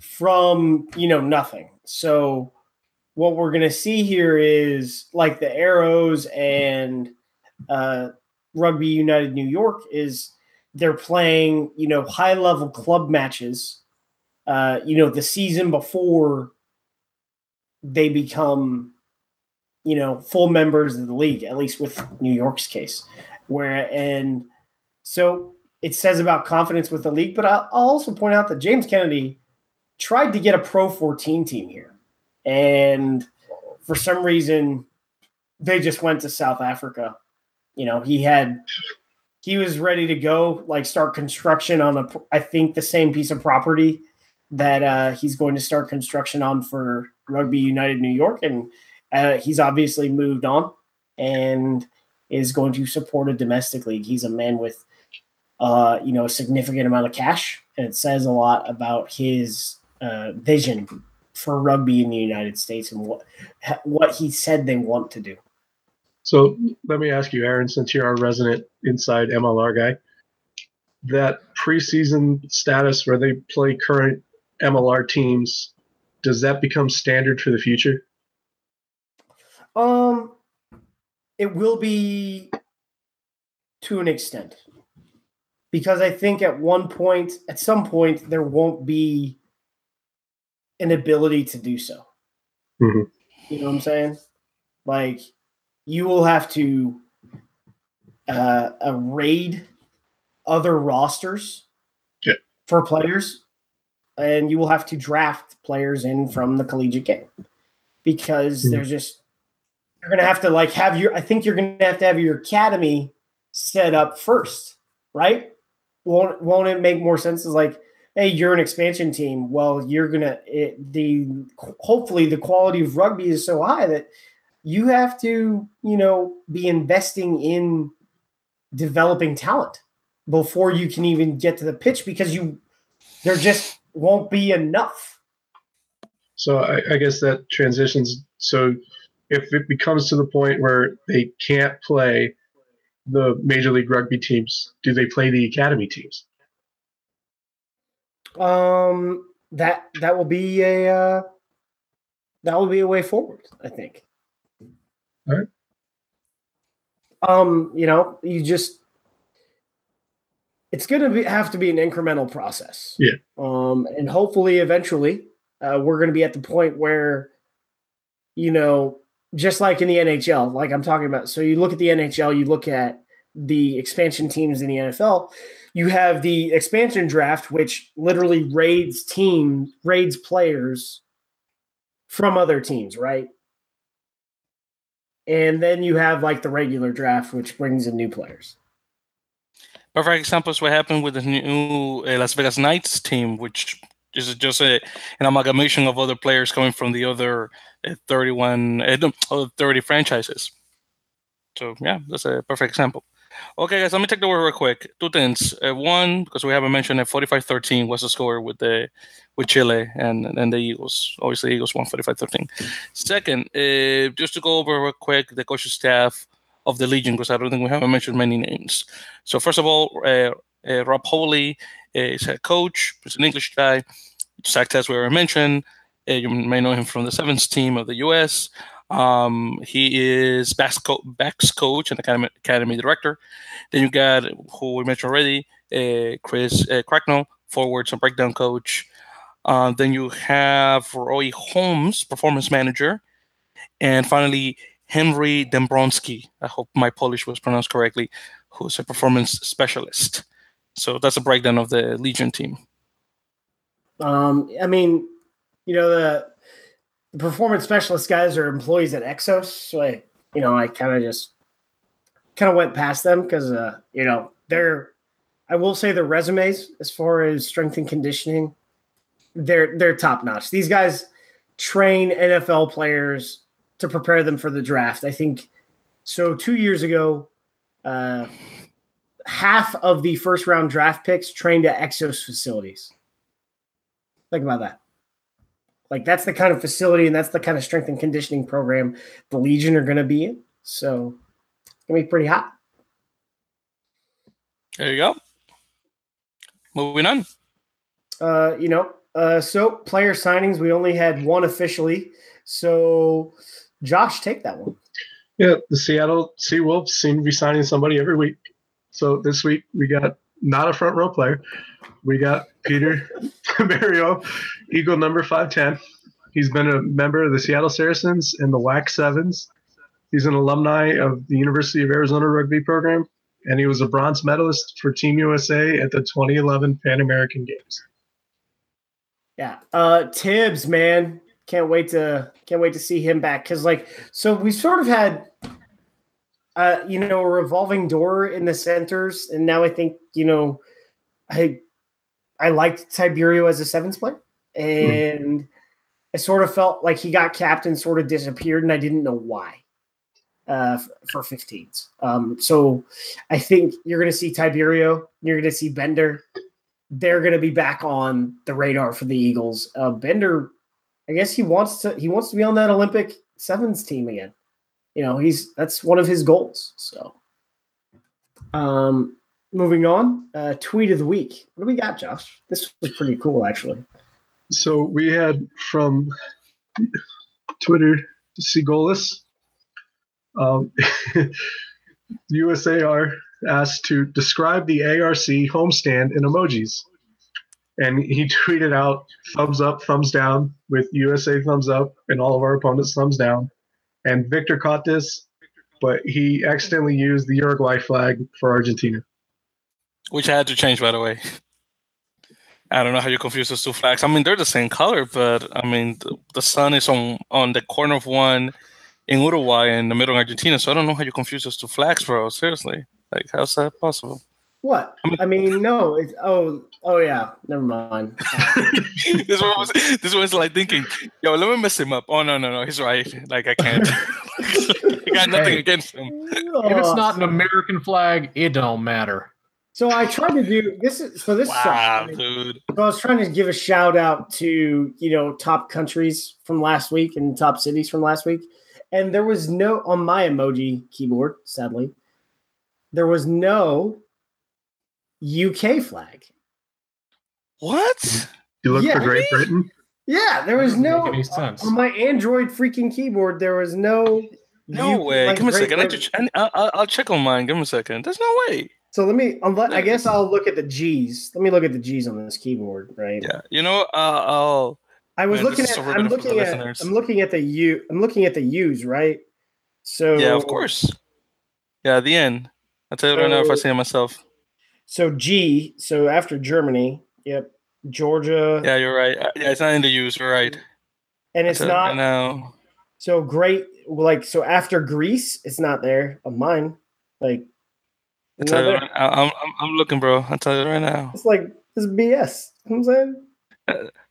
from you know nothing. So what we're going to see here is like the arrows and uh, rugby united new york is they're playing you know high level club matches uh, you know the season before they become you know full members of the league at least with new york's case where and so it says about confidence with the league but i'll, also point out that james kennedy tried to get a pro 14 team here. And for some reason they just went to south africa. You know he had he was ready to go like start construction on a i think the same piece of property that uh, he's going to start construction on for rugby united new york. And uh, he's obviously moved on. And is going to support a domestic league. He's a man with, uh, you know, a significant amount of cash, and it says a lot about his uh, vision for rugby in the United States and what what he said they want to do. So let me ask you, Aaron, since you're our resident inside MLR guy, that preseason status where they play current MLR teams, does that become standard for the future? Um, it will be to an extent because I think at one point, at some point, there won't be an ability to do so. Mhm. You know what I'm saying? Like, you will have to uh, uh, raid other rosters Yeah. for players, and you will have to draft players in from the collegiate game because Mhm. there's just you're gonna have to like have your. I think you're gonna have to have your academy set up first, right? Won't won't it make more sense? As like, hey, you're an expansion team. Well, you're gonna it, the hopefully the quality of rugby is so high that you have to you know be investing in developing talent before you can even get to the pitch because you there just won't be enough. So I, I guess that transitions. So if it becomes to the point where they can't play the Major League Rugby teams, do they play the academy teams? Um, that that will be a uh, that will be a way forward. I think. All right. Um, you know, you just it's going to be have to be an incremental process. Yeah. Um, and hopefully, eventually, uh, we're going to be at the point where, you know, just like in the NHL, like I'm talking about. So you look at the NHL, you look at the expansion teams in the NFL. You have the expansion draft, which literally raids team raids players from other teams, right? And then you have like the regular draft, which brings in new players. Perfect example is what happened with the new uh, Las Vegas Knights team, which is just a, an amalgamation of other players coming from the other uh, 31, uh, 30 franchises. So, yeah, that's a perfect example. Okay, guys, let me take the word real quick. Two things. Uh, one, because we haven't mentioned it, 45-13 was the score with the with Chile and and the Eagles. Obviously, Eagles won 45-13. Second, uh, just to go over real quick the coaching staff of the Legion, because I don't think we haven't mentioned many names. So first of all, uh, uh Rob Hoadley is head coach. He's an English guy. Zach already mentioned. Uh, you may know him from the Sevens team of the U.S. Um, he is backs, co- backs coach and academy, academy director. Then you got who we mentioned already, uh, Chris uh, Cracknell, forwards and breakdown coach. Uh, then you have Roy Holmes, performance manager, and finally Henry Dembronski. I hope my Polish was pronounced correctly, who's a performance specialist. So that's a breakdown of the Legion team. Um, I mean, you know the the performance specialist guys are employees at Exos. So I, you know, I kind of just kind of went past them because, uh, you know, they're, I will say their resumes as far as strength and conditioning, they're they're top notch. These guys train NFL players to prepare them for the draft. I think so. Two years ago, uh, half of the first round draft picks trained at Exos facilities. Think about that. Like that's the kind of facility and that's the kind of strength and conditioning program the Legion are going to be in. So it's going to be pretty hot. There you go. Moving on. Uh, you know, uh, so player signings, we only had one officially. So Josh, take that one. Yeah, the Seattle Seawolves seem to be signing somebody every week. So this week we got not a front row player. We got Peter Tiberio, Eagle number 510. He's been a member of the Seattle Saracens and the WAC Sevens. He's an alumni of the University of Arizona rugby program, and he was a bronze medalist for Team USA at the 2011 Pan American Games. Yeah, uh, Tibbs, man, can't wait to can't wait to see him back because like so we sort of had uh, you know, a revolving door in the centers, and now I think you know, I I liked Tiberio as a sevens player, and mm. I sort of felt like he got capped and sort of disappeared, and I didn't know why uh, for 15s. Um, so I think you're going to see Tiberio, you're going to see Bender. They're going to be back on the radar for the Eagles. Uh, Bender, I guess he wants to he wants to be on that Olympic sevens team again. You know, he's that's one of his goals. So, um, moving on, uh, tweet of the week. What do we got, Josh? This was pretty cool, actually. So we had from Twitter Seagolis. Um, *laughs* USAR asked to describe the ARC homestand in emojis. And he tweeted out thumbs up, thumbs down with USA thumbs up and all of our opponents thumbs down. And Victor caught this, but he accidentally used the Uruguay flag for Argentina which I had to change by the way. I don't know how you confuse those two flags. I mean, they're the same color, but I mean, the, the sun is on on the corner of one in Uruguay and the middle of Argentina. So I don't know how you confuse those two flags, bro. Seriously, like, how's that possible? What? I mean, I mean no. It's oh, oh yeah. Never mind. *laughs* this one was this one's like thinking, yo, let me mess him up. Oh no, no, no. He's right. Like I can't. *laughs* I got nothing hey, against him. If it's not an American flag, it don't matter. So I tried to do this. Is, so this wow, dude. So I was trying to give a shout out to you know top countries from last week and top cities from last week, and there was no on my emoji keyboard. Sadly, there was no UK flag. What? You look Yeah. for Great Britain. Yeah, there was no make on my Android freaking keyboard. There was no. No you- way. like, Give me a second. I Britain. just, I, I'll, I'll check on mine. Give me a second. There's no way. So let me. I guess I'll look at the G's. Let me look at the G's on this keyboard, right? Yeah. You know, uh, I'll. I was Man, looking at. so I'm the looking at. listeners. I'm looking at the U. I'm looking at the U's, right? So Yeah, of course. Yeah, the end. I'll tell you right now if I see it myself. So G. So after Germany, yep, Georgia, Yeah, you're right. Uh, Yeah, it's not in the use. You're right. and it's I'll tell you not. right now. So great. Like so after Greece, it's not there on mine. Like It's tell you right, I- I'm, I'm, I'm looking, bro. I'll tell you right now. It's like it's BS. You know what I'm saying.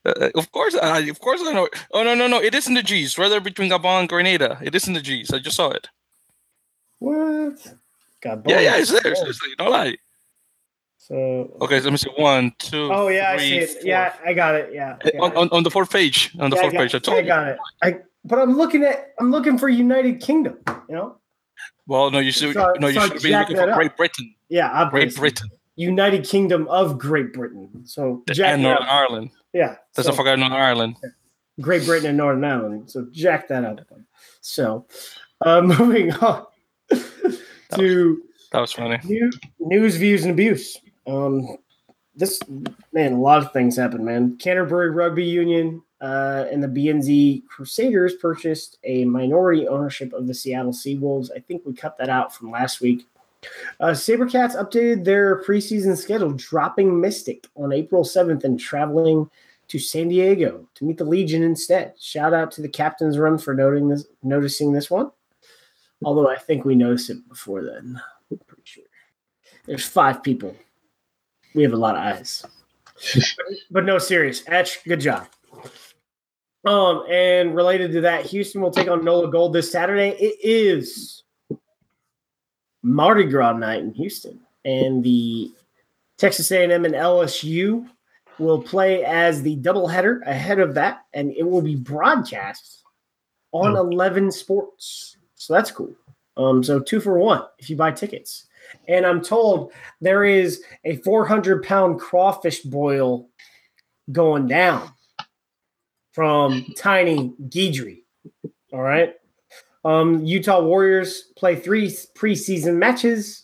Uh, of course, I, of course I know. Oh no, no, no! It isn't the G's. Rather between Gabon and Grenada, it isn't the G's. I just saw it. What? God. Yeah, yeah, it's there. Seriously, don't lie. So. Okay, so let me see. One, two. Oh yeah, I see it. four. Yeah, I got it. Yeah. Uh, yeah. On, on, on the fourth page. On the Yeah, I fourth got, page. I told I you. got it. I but I'm looking at I'm looking for United Kingdom. You know. Well, no, you should. So- no, you so should be looking for up. Great Britain. Yeah, Great. Britain United Kingdom of Great Britain. So jack and Northern. Ireland. Yeah. Let's so not forget Northern Ireland. Great Britain and Northern Ireland. So jack that up. So, uh, *laughs* moving on to That was funny. new, news, views, and abuse. Um, this man, a lot of things happened, man. Canterbury Rugby Union uh, and the BNZ Crusaders purchased a minority ownership of the Seattle Seawolves. I think we cut that out from last week. Uh, Sabercats updated their preseason schedule, dropping Mystic on April 7th and traveling to San Diego to meet the Legion instead. Shout out to the captain's run for noting this, noticing this one. Although I think we noticed it before then. I'm pretty sure. There's five people. We have a lot of eyes. *laughs* but no, serious. Etch, good job. Um, and related to that, Houston will take on NOLA Gold this Saturday. It is Mardi Gras night in Houston, and the Texas A&M and LSU will play as the doubleheader ahead of that, and it will be broadcast on 11 Sports. So that's cool. Um, so two for one if you buy tickets. And I'm told there is a 400 pound crawfish boil going down from Tiny Guidry. All right. Um, Utah Warriors play three preseason matches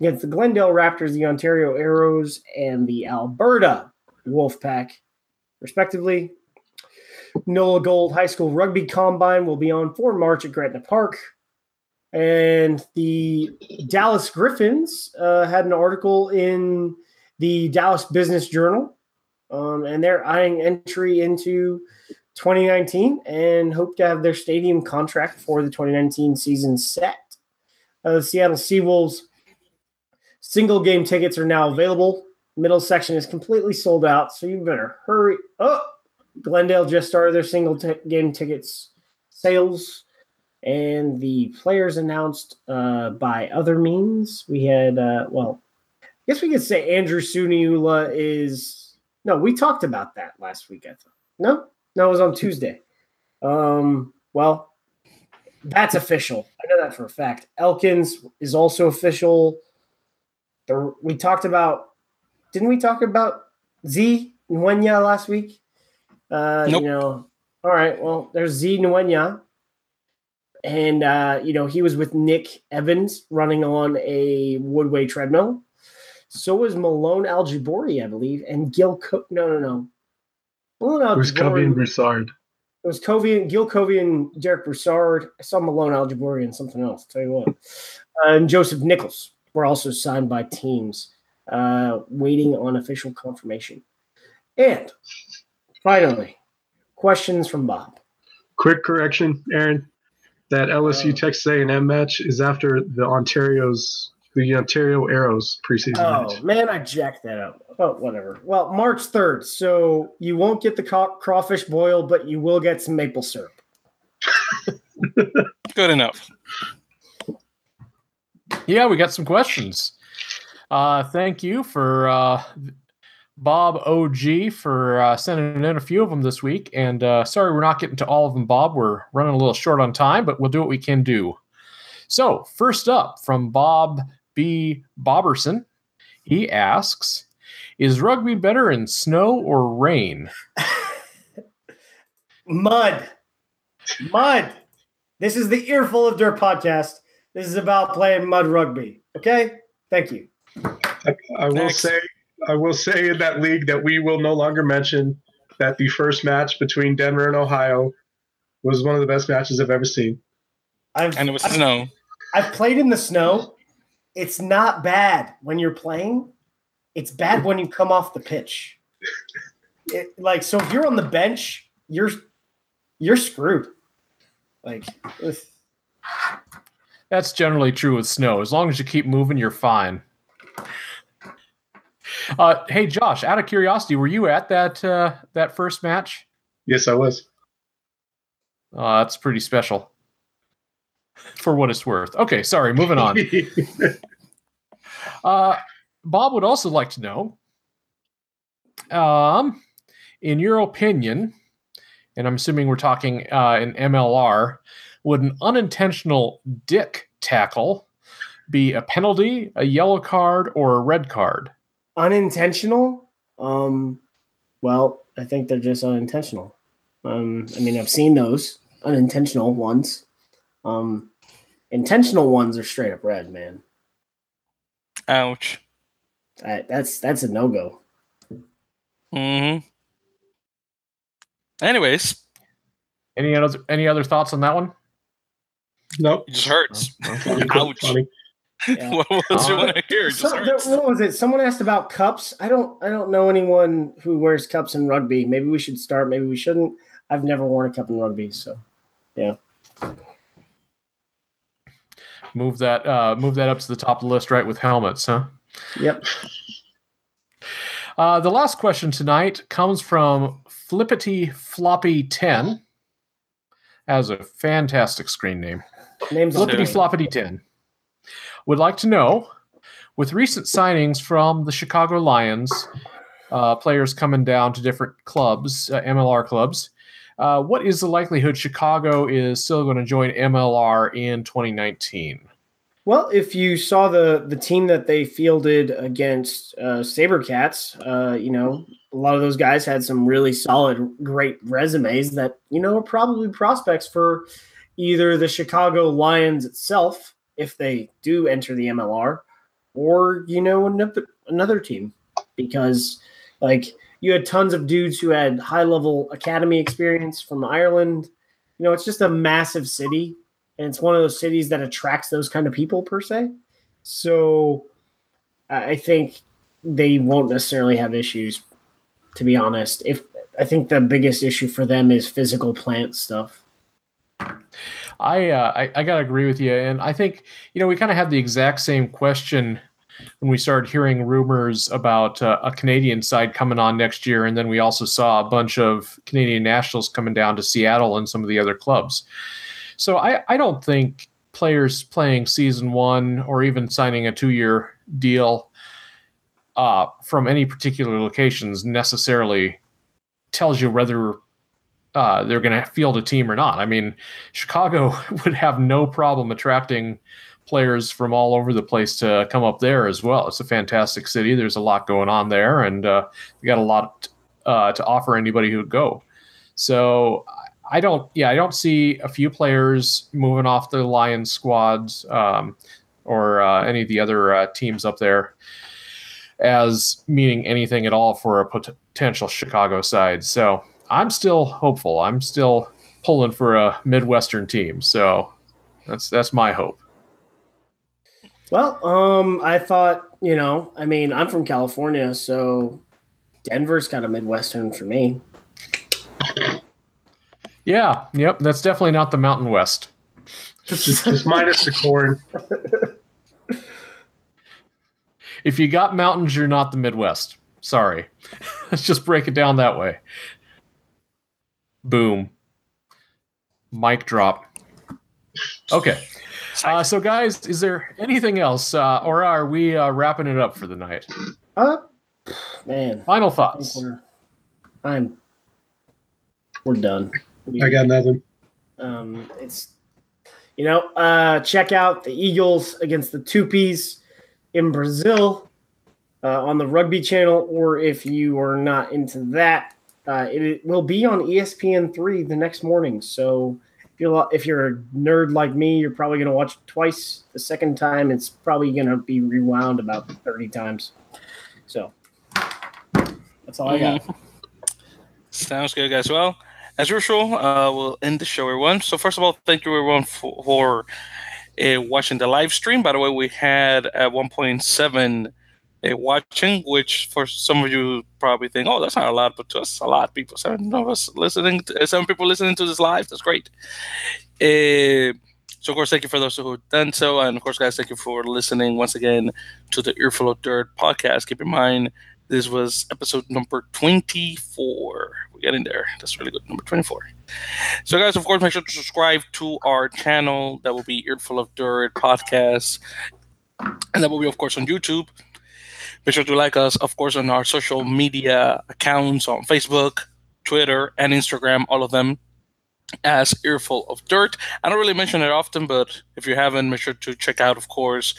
against the Glendale Raptors, the Ontario Arrows, and the Alberta Wolfpack, respectively. NOLA Gold High School Rugby Combine will be on for March at Gretna Park. And the Dallas Griffins uh, had an article in the Dallas Business Journal, um, and they're eyeing entry into 2019 and hope to have their stadium contract for the 2019 season set. Uh, the Seattle Seawolves single game tickets are now available. Middle section is completely sold out, so you better hurry up. Glendale just started their single t- game tickets sales, and the players announced uh, by other means. We had, uh, well, I guess we could say Andrew Suniula is. No, we talked about that last week. I thought. No, no, it was on Tuesday. Um, well, that's official. I know that for a fact. Elkins is also official. The, we talked about, didn't we talk about Z Nwenya last week? Uh, Nope. You know, all right. Well, there's Z Nwenya, and uh, you know he was with Nick Evans running on a Woodway treadmill. So was Malon Al-Jiboori, I believe, and Gil. Co- no, no, no. Malon It was Covey and Broussard. it was Covey and Gil Covey and Derek Broussard. I saw Malon Al-Jiboori and something else. Tell you what, uh, and Joseph Nichols were also signed by teams, uh, waiting on official confirmation. And finally, questions from Bob. Quick correction, Aaron. That LSU Oh. Texas A&M match is after the Ontario's the Ontario Arrows preseason Oh match. man, I jacked that up. Oh, whatever. Well, March third, so you won't get the caw- crawfish boil, but you will get some maple syrup. *laughs* Good enough. Yeah, we got some questions. Uh, thank you for uh, Bob OG for uh, sending in a few of them this week. And uh, sorry, we're not getting to all of them, Bob. We're running a little short on time, but we'll do what we can do. So, first up from Bob B. Bobberson, he asks Is rugby better in snow or rain? *laughs* Mud. Mud. This is the Earful of Dirt podcast. This is about playing mud rugby. Okay? Thank you. I, I will say, I will say in that league that we will no longer mention that the first match between Denver and Ohio was one of the best matches I've ever seen. I've, And it was I've, snow. I've played in the snow. It's not bad when you're playing. It's bad when you come off the pitch. It, like so, if you're on the bench, you're you're screwed. Like, ugh. That's generally true with snow. As long as you keep moving, you're fine. Uh, hey, Josh, out of curiosity, were you at that uh, that first match? Yes, I was. Uh, that's pretty special. For what it's worth. Okay, sorry, moving on. *laughs* Uh, Bob would also like to know, um, in your opinion, and I'm assuming we're talking uh, in MLR, would an unintentional dick tackle be a penalty, a yellow card, or a red card? unintentional. Um, well, I think they're just unintentional. Um, I mean, I've seen those unintentional ones. Um, intentional ones are straight up red, man. Ouch. I, that's that's a no go. hmm Anyways, Any other any other thoughts on that one? nope. it just hurts. *laughs* Funny. *laughs* Ouch. Yeah. what was Uh, want to hear? It just So, hurts. what was it? Someone asked about cups. I don't. I don't know anyone who wears cups in rugby. Maybe we should start. Maybe we shouldn't. I've never worn a cup in rugby, so Move that uh, move that up to the top of the list, right? With helmets, huh? yep. Uh, the last question tonight comes from Flippity Floppy 10. Has a fantastic screen name. Names Flippity it. Floppity 10. Would like to know with recent signings from the Chicago Lions, uh, players coming down to different clubs, uh, MLR clubs, uh, what is the likelihood Chicago is still going to join MLR in 2019? Well, if you saw the the team that they fielded against uh, Sabercats, uh, you know, a lot of those guys had some really solid, great resumes that, you know, are probably prospects for either the Chicago Lions itself, if they do enter the MLR, or, you know, another, another team. Because, like, you had tons of dudes who had high level academy experience from Ireland. You know, it's just a massive city and it's one of those cities that attracts those kind of people per se. So I think they won't necessarily have issues, to be honest. If I think the biggest issue for them is physical plant stuff. I, uh, I I gotta agree with you, and I think you know we kind of had the exact same question when we started hearing rumors about uh, a Canadian side coming on next year, and then we also saw a bunch of Canadian nationals coming down to Seattle and some of the other clubs. So I I don't think players playing season one or even signing a two year deal uh, from any particular locations necessarily tells you whether uh, they're going to field a team or not. I mean, Chicago *laughs* would have no problem attracting players from all over the place to come up there as well. It's a fantastic city. There's a lot going on there, and uh, we got a lot uh, to offer anybody who would go. So I don't, yeah, I don't see a few players moving off the Lions squads um, or uh, any of the other uh, teams up there as meaning anything at all for a pot- potential Chicago side. So I'm still hopeful. I'm still pulling for a Midwestern team. So that's that's my hope. Well, um, I thought, you know, I mean, I'm from California, so Denver's kind of Midwestern for me. Yeah, yep, that's definitely not the Mountain West. Just, just minus the corn. *laughs* If you got mountains, you're not the Midwest. Sorry. *laughs* Let's just break it down that way. Boom. Mic drop. Okay. Uh, so, guys, is there anything else, uh, or are we uh, wrapping it up for the night? Uh, man, Final thoughts. we're, I'm, we're done. I got nothing. Um, it's you know, uh, check out the Eagles against the Tupis in Brazil. uh, on the Rugby Channel, or if you are not into that, uh, it, it will be on ESPN three the next morning. So if you're if you're a nerd like me, you're probably going to watch it twice. The second time, it's probably going to be rewound about thirty times. So that's all I got. Mhm. Sounds good, guys. Well, as usual, uh, we'll end the show, everyone. So, first of all, thank you, everyone, for, for uh, watching the live stream. By the way, we had at 1.7 uh, watching, which for some of you probably think, oh, that's not a lot, but to us, a lot of people. Seven of us listening, to, seven people listening to this live. That's great. Uh, so, of course, thank you for those who have done so. And, of course, guys, thank you for listening once again to the Earful of Dirt podcast. Keep in mind, this was episode number 24. We're getting there. That's really good. Number 24. So, guys, of course, make sure to subscribe to our channel. That will be Earful of Dirt podcast. And that will be, of course, on YouTube. Make sure to like us, of course, on our social media accounts on Facebook, Twitter, and Instagram, all of them as Earful of Dirt. I don't really mention it often, but if you haven't, make sure to check out, of course,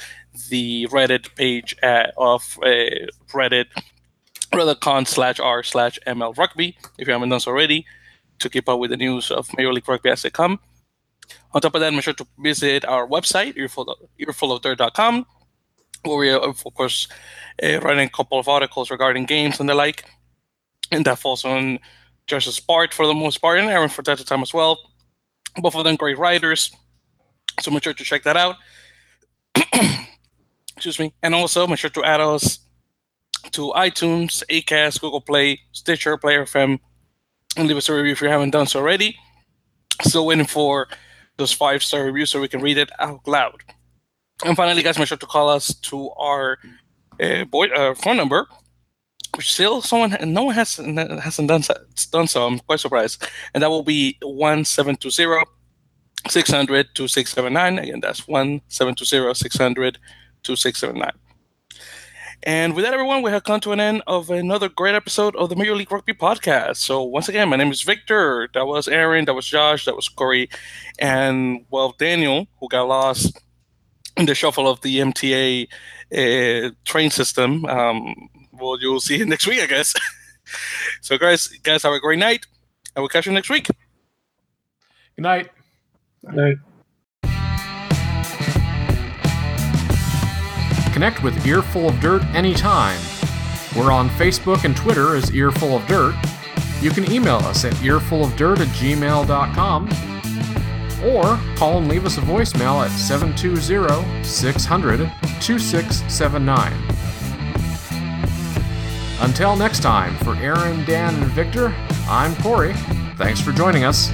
the Reddit page uh, of uh, Reddit, reddit.com slash r slash ml rugby, if you haven't done so already, to keep up with the news of Major League Rugby as they come. On top of that, make sure to visit our website, earful, earfulofdirt.com, where we of course, uh, writing a couple of articles regarding games and the like. And that falls on Justice part for the most part, and Aaron for that time as well. Both of them great writers. So make sure to check that out. *coughs* Excuse me. And also make sure to add us to iTunes, Acast, Google Play, Stitcher, Player FM, and leave us a review if you haven't done so already. Still waiting for those five star reviews so we can read it out loud. And finally, guys, make sure to call us to our uh, boy, uh, phone number, which still someone no one has hasn't done so, done so. I'm quite surprised, and that will be one seven two zero 600 2679. Again, that's 1720 600 2679. And with that, everyone, we have come to an end of another great episode of the Major League Rugby podcast. So, once again, my name is Victor. That was Aaron. That was Josh. That was Corey. And, well, Daniel, who got lost in *clears throat* the shuffle of the MTA uh, train system. Um, well, you'll see him next week, I guess. *laughs* so, guys, guys, have a great night. I will catch you next week. Good night. Right. Connect with Earful of Dirt anytime. We're on Facebook and Twitter as Earful of Dirt. You can email us at earfulofdirt at gmail.com or call and leave us a voicemail at 720 600 2679. Until next time, for Aaron, Dan, and Victor, I'm Corey. Thanks for joining us.